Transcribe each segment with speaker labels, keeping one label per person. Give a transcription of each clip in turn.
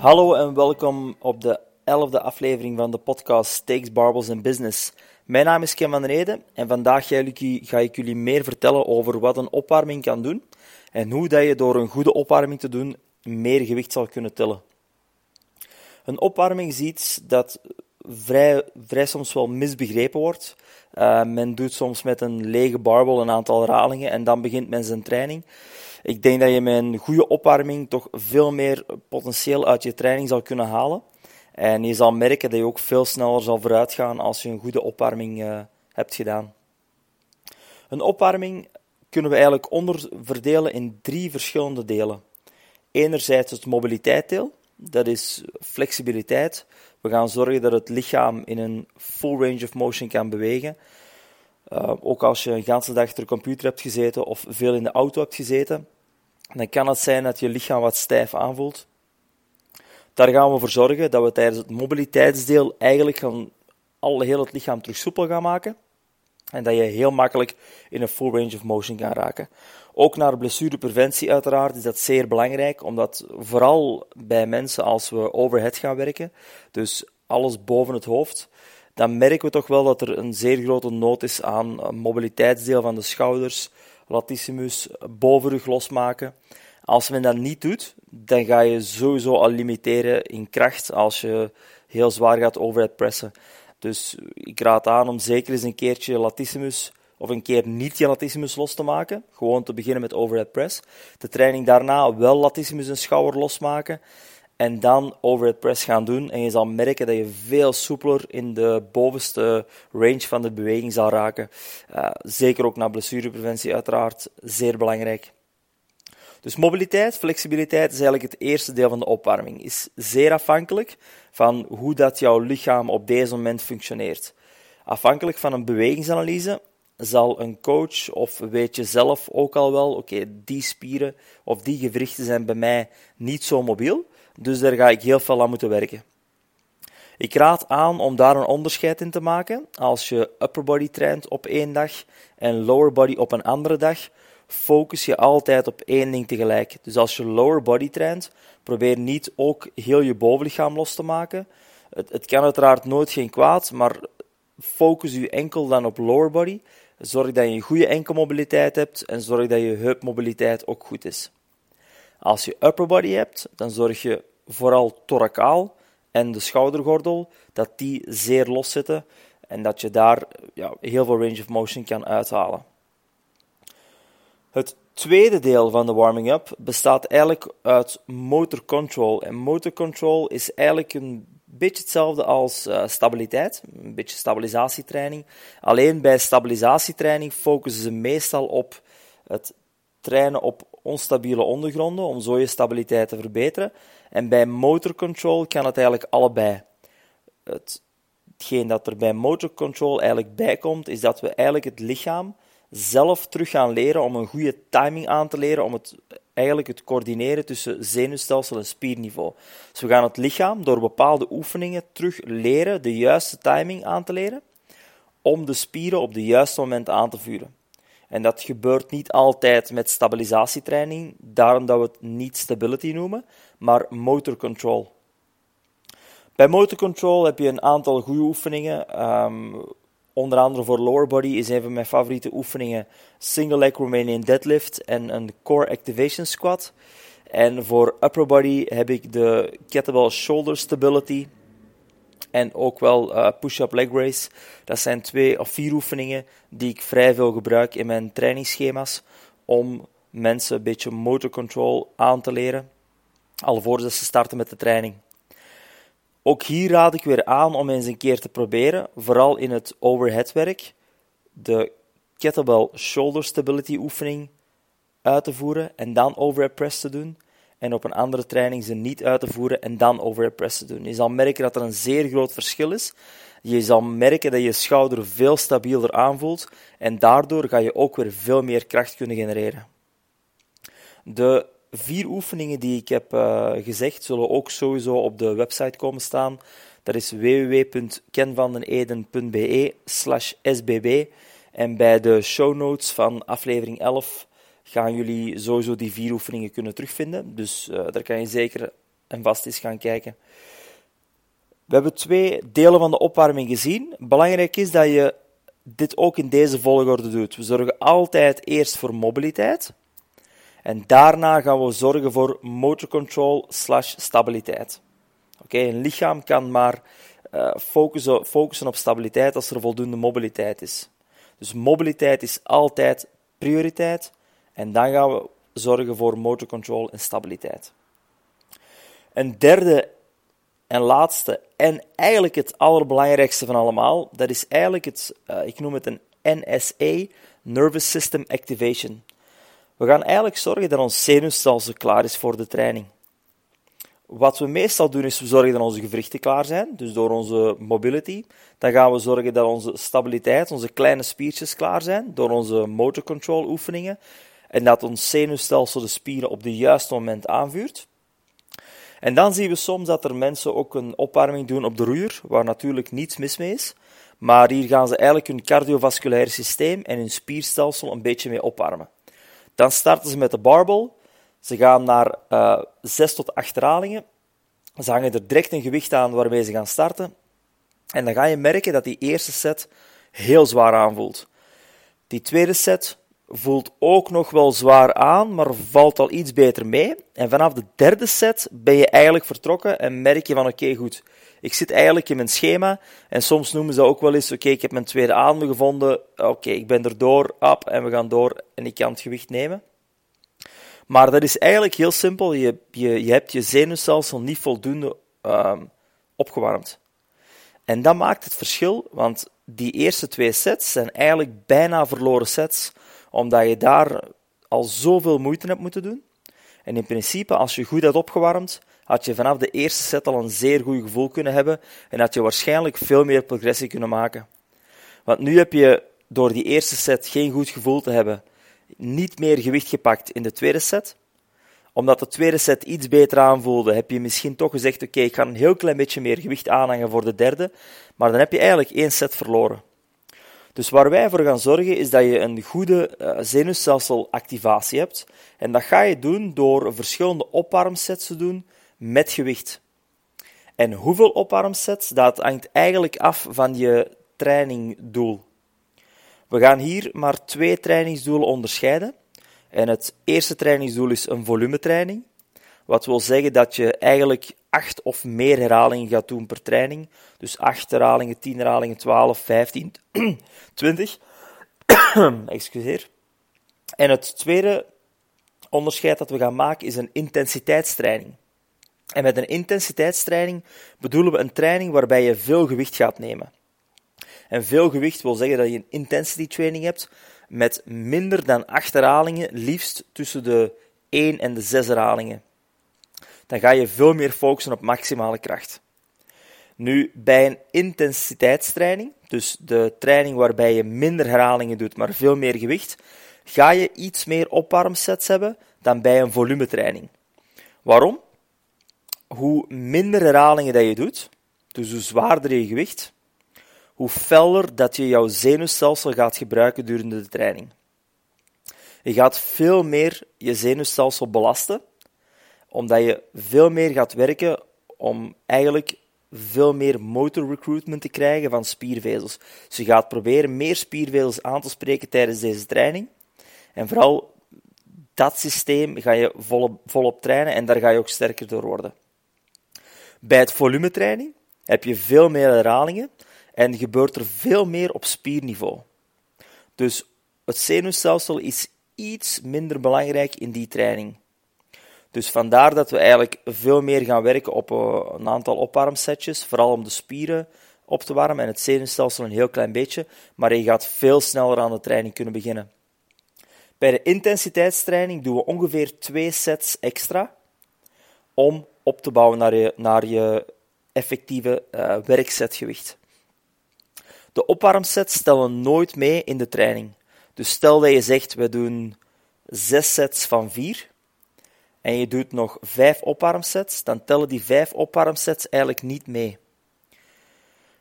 Speaker 1: Hallo en welkom op de elfde aflevering van de podcast Steaks, Barbels and Business. Mijn naam is Ken van Reden en vandaag ga ik jullie meer vertellen over wat een opwarming kan doen en hoe dat je door een goede opwarming te doen meer gewicht zal kunnen tillen. Een opwarming is iets dat vrij, vrij soms wel misbegrepen wordt. Uh, men doet soms met een lege barbel een aantal herhalingen en dan begint men zijn training. Ik denk dat je met een goede opwarming toch veel meer potentieel uit je training zal kunnen halen. En je zal merken dat je ook veel sneller zal vooruitgaan als je een goede opwarming uh, hebt gedaan. Een opwarming kunnen we eigenlijk onderverdelen in drie verschillende delen. Enerzijds het mobiliteitdeel, dat is flexibiliteit. We gaan zorgen dat het lichaam in een full range of motion kan bewegen. Uh, ook als je een ganse dag achter de computer hebt gezeten of veel in de auto hebt gezeten, dan kan het zijn dat je lichaam wat stijf aanvoelt. Daar gaan we voor zorgen dat we tijdens het mobiliteitsdeel eigenlijk gaan al heel het lichaam terug soepel gaan maken. En dat je heel makkelijk in een full range of motion kan raken. Ook naar blessurepreventie uiteraard is dat zeer belangrijk, omdat vooral bij mensen als we overhead gaan werken, dus alles boven het hoofd, dan merken we toch wel dat er een zeer grote nood is aan mobiliteitsdeel van de schouders, latissimus, bovenrug losmaken. Als men dat niet doet, dan ga je sowieso al limiteren in kracht als je heel zwaar gaat overhead pressen. Dus ik raad aan om zeker eens een keertje latissimus of een keer niet je latissimus los te maken. Gewoon te beginnen met overhead press. De training daarna wel latissimus en schouder losmaken. En dan overhead press gaan doen. En je zal merken dat je veel soepeler in de bovenste range van de beweging zal raken. Uh, zeker ook naar blessurepreventie, uiteraard. Zeer belangrijk. Dus mobiliteit, flexibiliteit is eigenlijk het eerste deel van de opwarming. Is zeer afhankelijk van hoe dat jouw lichaam op deze moment functioneert. Afhankelijk van een bewegingsanalyse zal een coach of weet je zelf ook al wel, oké, die spieren of die gewrichten zijn bij mij niet zo mobiel, dus daar ga ik heel veel aan moeten werken. Ik raad aan om daar een onderscheid in te maken. Als je upper body traint op één dag en lower body op een andere dag, focus je altijd op één ding tegelijk. Dus als je lower body traint, probeer niet ook heel je bovenlichaam los te maken. Het, het kan uiteraard nooit geen kwaad, maar focus je enkel dan op lower body. Zorg dat je een goede enkelmobiliteit hebt en zorg dat je heupmobiliteit ook goed is. Als je upper body hebt, dan zorg je vooral thoracaal en de schoudergordel dat die zeer los zitten en dat je daar ja, heel veel range of motion kan uithalen. Het tweede deel van de warming-up bestaat eigenlijk uit motor control. En motor control is eigenlijk een beetje hetzelfde als uh, stabiliteit, een beetje stabilisatietraining. Alleen bij stabilisatietraining focussen ze meestal op het trainen op onstabiele ondergronden, om zo je stabiliteit te verbeteren. En bij motor control kan het eigenlijk allebei. hetgeen dat er bij motor control eigenlijk bij komt, is dat we eigenlijk het lichaam zelf terug gaan leren om een goede timing aan te leren, om het, eigenlijk het coördineren tussen zenuwstelsel en spierniveau. Dus we gaan het lichaam door bepaalde oefeningen terug leren de juiste timing aan te leren, om de spieren op de juiste moment aan te vuren. En dat gebeurt niet altijd met stabilisatietraining, daarom dat we het niet stability noemen, maar motor control. Bij motor control heb je een aantal goede oefeningen. Um, Onder andere voor lower body is een van mijn favoriete oefeningen single leg Romanian deadlift en een core activation squat. En voor upper body heb ik de kettlebell shoulder stability en ook wel uh, push-up leg raise. Dat zijn twee of vier oefeningen die ik vrij veel gebruik in mijn trainingsschema's om mensen een beetje motor control aan te leren, alvorens ze starten met de training. Ook hier raad ik weer aan om eens een keer te proberen, vooral in het overhead werk, de kettlebell shoulder stability oefening uit te voeren en dan overhead press te doen. En op een andere training ze niet uit te voeren en dan overhead press te doen. Je zal merken dat er een zeer groot verschil is. Je zal merken dat je schouder veel stabieler aanvoelt en daardoor ga je ook weer veel meer kracht kunnen genereren. De vier oefeningen die ik heb uh, gezegd, zullen ook sowieso op de website komen staan. Dat is www.kenvandeneden.be slash sbb. En bij de show notes van aflevering 11 gaan jullie sowieso die vier oefeningen kunnen terugvinden. Dus uh, daar kan je zeker en vast is gaan kijken. We hebben twee delen van de opwarming gezien. Belangrijk is dat je dit ook in deze volgorde doet. We zorgen altijd eerst voor mobiliteit. En daarna gaan we zorgen voor motor control slash stabiliteit. Oké, een lichaam kan maar uh, focussen, focussen op stabiliteit als er voldoende mobiliteit is. Dus mobiliteit is altijd prioriteit. En dan gaan we zorgen voor motor control en stabiliteit. Een derde en laatste, en eigenlijk het allerbelangrijkste van allemaal, dat is eigenlijk het, uh, ik noem het een NSA, Nervous System Activation. We gaan eigenlijk zorgen dat ons zenuwstelsel klaar is voor de training. Wat we meestal doen is we zorgen dat onze gewrichten klaar zijn, dus door onze mobility. Dan gaan we zorgen dat onze stabiliteit, onze kleine spiertjes klaar zijn, door onze motor control oefeningen. En dat ons zenuwstelsel de spieren op het juiste moment aanvuurt. En dan zien we soms dat er mensen ook een opwarming doen op de roeier, waar natuurlijk niets mis mee is. Maar hier gaan ze eigenlijk hun cardiovasculaire systeem en hun spierstelsel een beetje mee opwarmen. Dan starten ze met de barbell. Ze gaan naar uh, eh, 6 tot 8 herhalingen. Ze hangen er direct een gewicht aan waarmee ze gaan starten. En dan ga je merken dat die eerste set heel zwaar aanvoelt. Die tweede set voelt ook nog wel zwaar aan, maar valt al iets beter mee. En vanaf de derde set ben je eigenlijk vertrokken en merk je van oké, goed, ik zit eigenlijk in mijn schema. En soms noemen ze ook wel eens, oké, ik heb mijn tweede adem gevonden, oké, ik ben er door, op en we gaan door en ik kan het gewicht nemen. Maar dat is eigenlijk heel simpel, je, je, je hebt je zenuwstelsel niet voldoende um, opgewarmd. En dat maakt het verschil, want die eerste twee sets zijn eigenlijk bijna verloren sets omdat je daar al zoveel moeite hebt moeten doen. En in principe, als je goed had opgewarmd, had je vanaf de eerste set al een zeer goed gevoel kunnen hebben en had je waarschijnlijk veel meer progressie kunnen maken. Want nu heb je door die eerste set geen goed gevoel te hebben, niet meer gewicht gepakt in de tweede set. Omdat de tweede set iets beter aanvoelde, heb je misschien toch gezegd: Oké, ik ga een heel klein beetje meer gewicht aanhangen voor de derde. Maar dan heb je eigenlijk één set verloren. Dus waar wij voor gaan zorgen is dat je een goede uh, zenuwstelselactivatie hebt. En dat ga je doen door verschillende opwarmsets te doen met gewicht. En hoeveel opwarmsets, dat hangt eigenlijk af van je trainingdoel. We gaan hier maar twee trainingsdoelen onderscheiden. En het eerste trainingsdoel is een volumetraining. Wat wil zeggen dat je eigenlijk acht of meer herhalingen gaat doen per training. Dus acht herhalingen, tien herhalingen, 12, 15, 20. Excuseer. En het tweede onderscheid dat we gaan maken is een intensiteitstraining. En met een intensiteitstraining bedoelen we een training waarbij je veel gewicht gaat nemen. En veel gewicht wil zeggen dat je een intensity training hebt met minder dan acht herhalingen, liefst tussen de 1 en de 6 herhalingen dan ga je veel meer focussen op maximale kracht. Nu, bij een intensiteitstraining, dus de training waarbij je minder herhalingen doet, maar veel meer gewicht, ga je iets meer opwarmsets hebben dan bij een volumetraining. Waarom? Hoe minder herhalingen dat je doet, dus hoe zwaarder je gewicht, hoe feller dat je jouw zenuwstelsel gaat gebruiken gedurende de training. Je gaat veel meer je zenuwstelsel belasten, omdat je veel meer gaat werken om eigenlijk veel meer motor recruitment te krijgen van spiervezels. Dus je gaat proberen meer spiervezels aan te spreken tijdens deze training. En vooral dat systeem ga je volop, volop trainen en daar ga je ook sterker door worden. Bij het volumetraining heb je veel meer herhalingen en gebeurt er veel meer op spierniveau. Dus het zenuwstelsel is iets minder belangrijk in die training. Dus vandaar dat we eigenlijk veel meer gaan werken op eh, een aantal opwarmsetjes, vooral om de spieren op te warmen en het zenuwstelsel een heel klein beetje, maar je gaat veel sneller aan de training kunnen beginnen. Bij de intensiteitstraining doen we ongeveer twee sets extra om op te bouwen naar je, naar je effectieve uh, werkzetgewicht. De opwarmsets stellen nooit mee in de training. Dus stel dat je zegt, we doen zes sets van vier, en je doet nog vijf opwarmsets, dan tellen die vijf opwarmsets eigenlijk niet mee.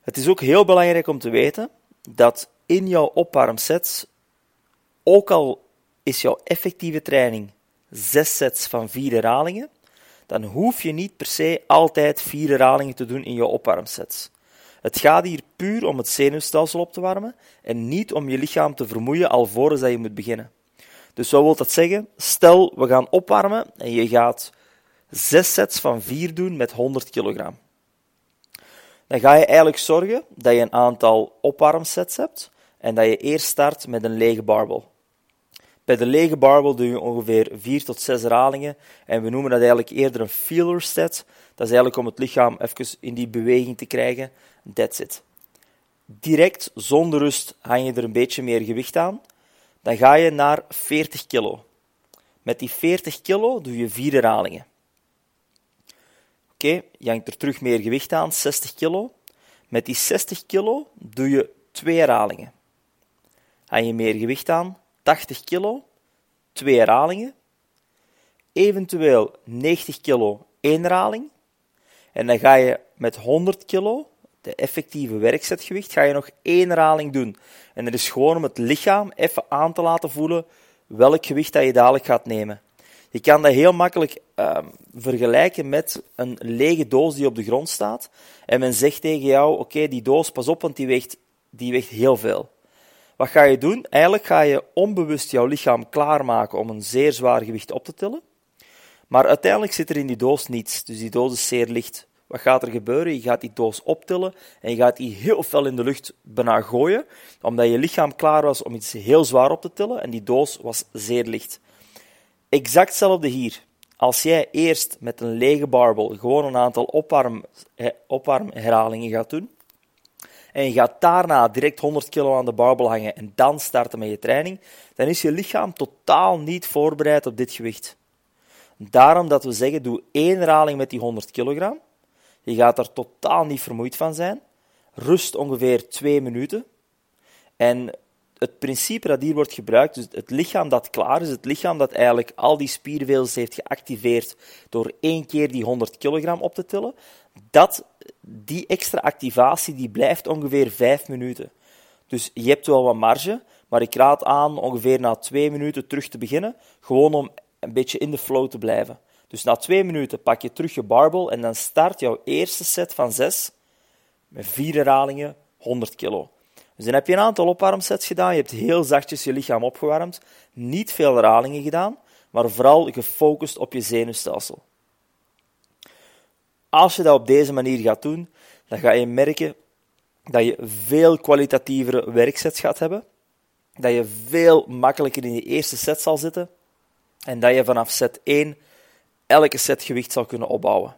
Speaker 1: Het is ook heel belangrijk om te weten dat in jouw opwarmsets, ook al is jouw effectieve training zes sets van vier herhalingen, dan hoef je niet per se altijd vier herhalingen te doen in je opwarmsets. Het gaat hier puur om het zenuwstelsel op te warmen en niet om je lichaam te vermoeien alvorens dat je moet beginnen. Dus wat wil dat zeggen? Stel, we gaan opwarmen en je gaat zes sets van vier doen met 100 kilogram. Dan ga je eigenlijk zorgen dat je een aantal opwarmsets hebt en dat je eerst start met een lege barbel. Bij de lege barbel doe je ongeveer 4 tot 6 herhalingen en we noemen dat eigenlijk eerder een feeler set. Dat is eigenlijk om het lichaam even in die beweging te krijgen. That's it. Direct, zonder rust, hang je er een beetje meer gewicht aan. Dan ga je naar 40 kilo. Met die 40 kilo doe je 4 herhalingen. Oké, je hangt er terug meer gewicht aan, 60 kilo. Met die 60 kilo doe je 2 herhalingen. Hang je meer gewicht aan, 80 kilo, 2 herhalingen. Eventueel 90 kilo, 1 herhaling. En dan ga je met 100 kilo, de effectieve werkzetgewicht, ga je nog één herhaling doen. En dat is gewoon om het lichaam even aan te laten voelen welk gewicht dat je dadelijk gaat nemen. Je kan dat heel makkelijk uh, vergelijken met een lege doos die op de grond staat. En men zegt tegen jou: Oké, die doos, pas op, want die weegt, die weegt heel veel. Wat ga je doen? Eigenlijk ga je onbewust jouw lichaam klaarmaken om een zeer zwaar gewicht op te tillen. Maar uiteindelijk zit er in die doos niets, dus die doos is zeer licht. Wat gaat er gebeuren? Je gaat die doos optillen en je gaat die heel fel in de lucht bijna gooien, omdat je lichaam klaar was om iets heel zwaar op te tillen en die doos was zeer licht. Exact hetzelfde hier. Als jij eerst met een lege barbel gewoon een aantal opwarm, opwarmherhalingen gaat doen, en je gaat daarna direct 100 kilo aan de barbel hangen en dan starten met je training, dan is je lichaam totaal niet voorbereid op dit gewicht. Daarom dat we zeggen, doe één herhaling met die 100 kilogram. Je gaat er totaal niet vermoeid van zijn. Rust ongeveer twee minuten. En het principe dat hier wordt gebruikt, dus het lichaam dat klaar is, het lichaam dat eigenlijk al die spiervezels heeft geactiveerd door één keer die 100 kilogram op te tillen, dat, die extra activatie die blijft ongeveer vijf minuten. Dus je hebt wel wat marge, maar ik raad aan ongeveer na twee minuten terug te beginnen, gewoon om een beetje in de flow te blijven. Dus na twee minuten pak je terug je barbel en dan start jouw eerste set van zes met vier herhalingen, 100 kilo. Dus dan heb je een aantal opwarmsets gedaan, je hebt heel zachtjes je lichaam opgewarmd, niet veel herhalingen gedaan, maar vooral gefocust op je zenuwstelsel. Als je dat op deze manier gaat doen, dan ga je merken dat je veel kwalitatievere werksets gaat hebben, dat je veel makkelijker in je eerste set zal zitten en dat je vanaf set 1 elke set gewicht zal kunnen opbouwen.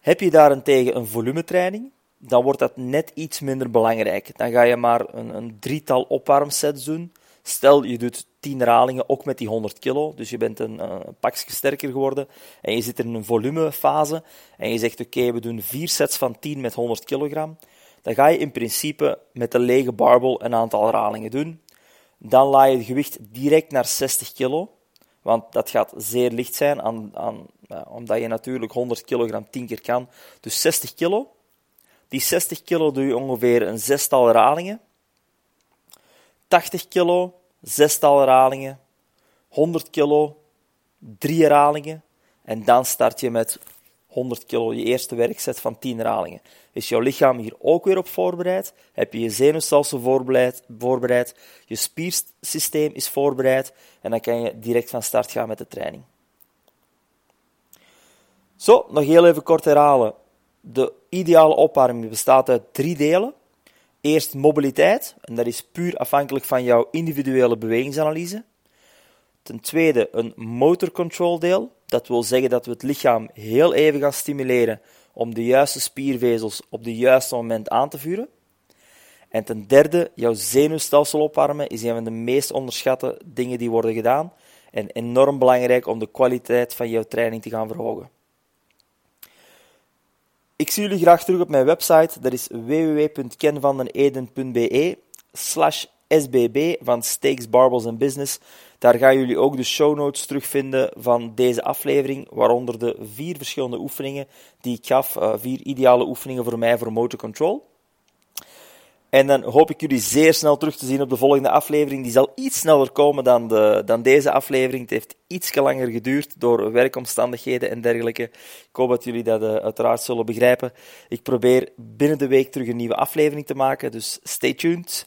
Speaker 1: Heb je daarentegen een volumetraining, dan wordt dat net iets minder belangrijk. Dan ga je maar een, een drietal opwarmsets doen. Stel, je doet 10 herhalingen, ook met die 100 kilo, dus je bent een, een pakje sterker geworden en je zit in een volumefase en je zegt, oké, we doen 4 sets van 10 met 100 kilogram. Dan ga je in principe met de lege barbel een aantal herhalingen doen. Dan laai je het gewicht direct naar 60 kilo, want dat gaat zeer licht zijn, aan, aan, omdat je natuurlijk 100 kilogram 10 keer kan. Dus 60 kilo. Die 60 kilo doe je ongeveer een zestal herhalingen. 80 kilo, zestal herhalingen. 100 kilo, drie herhalingen. En dan start je met 100 kilo, je eerste werkset van 10 herhalingen. Is jouw lichaam hier ook weer op voorbereid? Heb je je zenuwstelsel voorbereid, voorbereid? Je spiersysteem is voorbereid? En dan kan je direct van start gaan met de training. Zo, nog heel even kort herhalen. De ideale opwarming bestaat uit drie delen. Eerst mobiliteit, en dat is puur afhankelijk van jouw individuele bewegingsanalyse. Ten tweede een motor control deel, dat wil zeggen dat we het lichaam heel even gaan stimuleren om de juiste spiervezels op het juiste moment aan te vuren. En ten derde, jouw zenuwstelsel opwarmen is een van de meest onderschatte dingen die worden gedaan en enorm belangrijk om de kwaliteit van jouw training te gaan verhogen. Ik zie jullie graag terug op mijn website, dat is www.kenvandeneden.be slash sbb van Steaks, Barbels and Business. Daar gaan jullie ook de show notes terugvinden van deze aflevering, waaronder de vier verschillende oefeningen die ik gaf, uh, vier ideale oefeningen voor mij voor motor control. En dan hoop ik jullie zeer snel terug te zien op de volgende aflevering. Die zal iets sneller komen dan, de, dan deze aflevering. Het heeft iets langer geduurd door werkomstandigheden en dergelijke. Ik hoop dat jullie dat uh, uiteraard zullen begrijpen. Ik probeer binnen de week terug een nieuwe aflevering te maken. Dus stay tuned.